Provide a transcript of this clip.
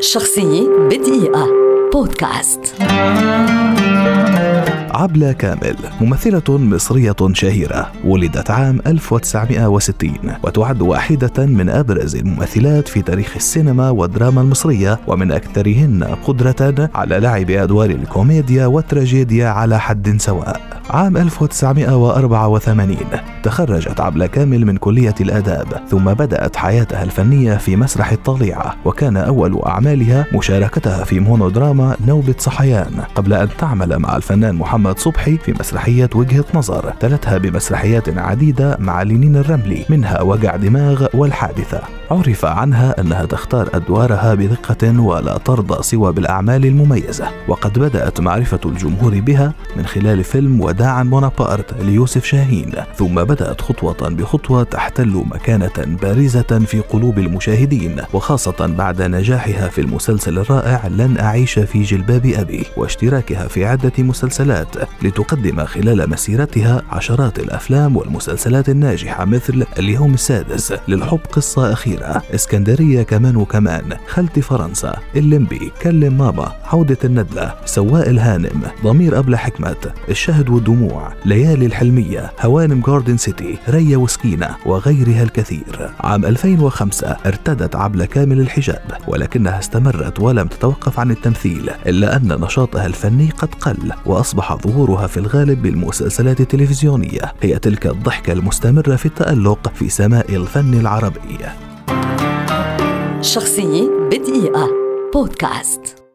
شخصية بدقيقة. بودكاست. عبلة كامل ممثلة مصرية شهيرة ولدت عام 1960 وتعد واحدة من أبرز الممثلات في تاريخ السينما والدراما المصرية ومن أكثرهن قدرة على لعب أدوار الكوميديا والتراجيديا على حد سواء. عام 1984 تخرجت عبلة كامل من كلية الآداب ثم بدأت حياتها الفنية في مسرح الطليعة وكان أول أعمالها مشاركتها في مونودراما نوبة صحيان. قبل أن تعمل مع الفنان محمد صبحي في مسرحية وجهة نظر تلتها بمسرحيات عديدة مع لينين الرملي منها وجع دماغ والحادثة. عرف عنها أنها تختار أدوارها بدقة ولا ترضى سوى بالأعمال المميزة وقد بدأت معرفة الجمهور بها من خلال فيلم وداعا بونابرت ليوسف شاهين ثم بدأت خطوة بخطوة تحتل مكانة بارزة في قلوب المشاهدين وخاصة بعد نجاحها في المسلسل الرائع لن أعيش في جلباب أبي واشتراكها في عدة مسلسلات لتقدم خلال مسيرتها عشرات الأفلام والمسلسلات الناجحة مثل اليوم السادس للحب قصة أخيرة إسكندرية كمان وكمان خالتي فرنسا الليمبي كلم ماما عودة الندلة سواق الهانم ضمير أبلة حكمة الشهد والدموع ليالي الحلمية هوانم جاردن سيتي ريا وسكينة وغيرها الكثير. عام 2005 ارتدت عبلة كامل الحجاب ولكنها استمرت ولم تتوقف عن التمثيل إلا أن نشاطها الفني قد قل وأصبح ظهورها في الغالب بالمسلسلات التلفزيونية. هي تلك الضحكة المستمرة في التألق في سماء الفن العربي. شخصية بدقيقة. بودكاست.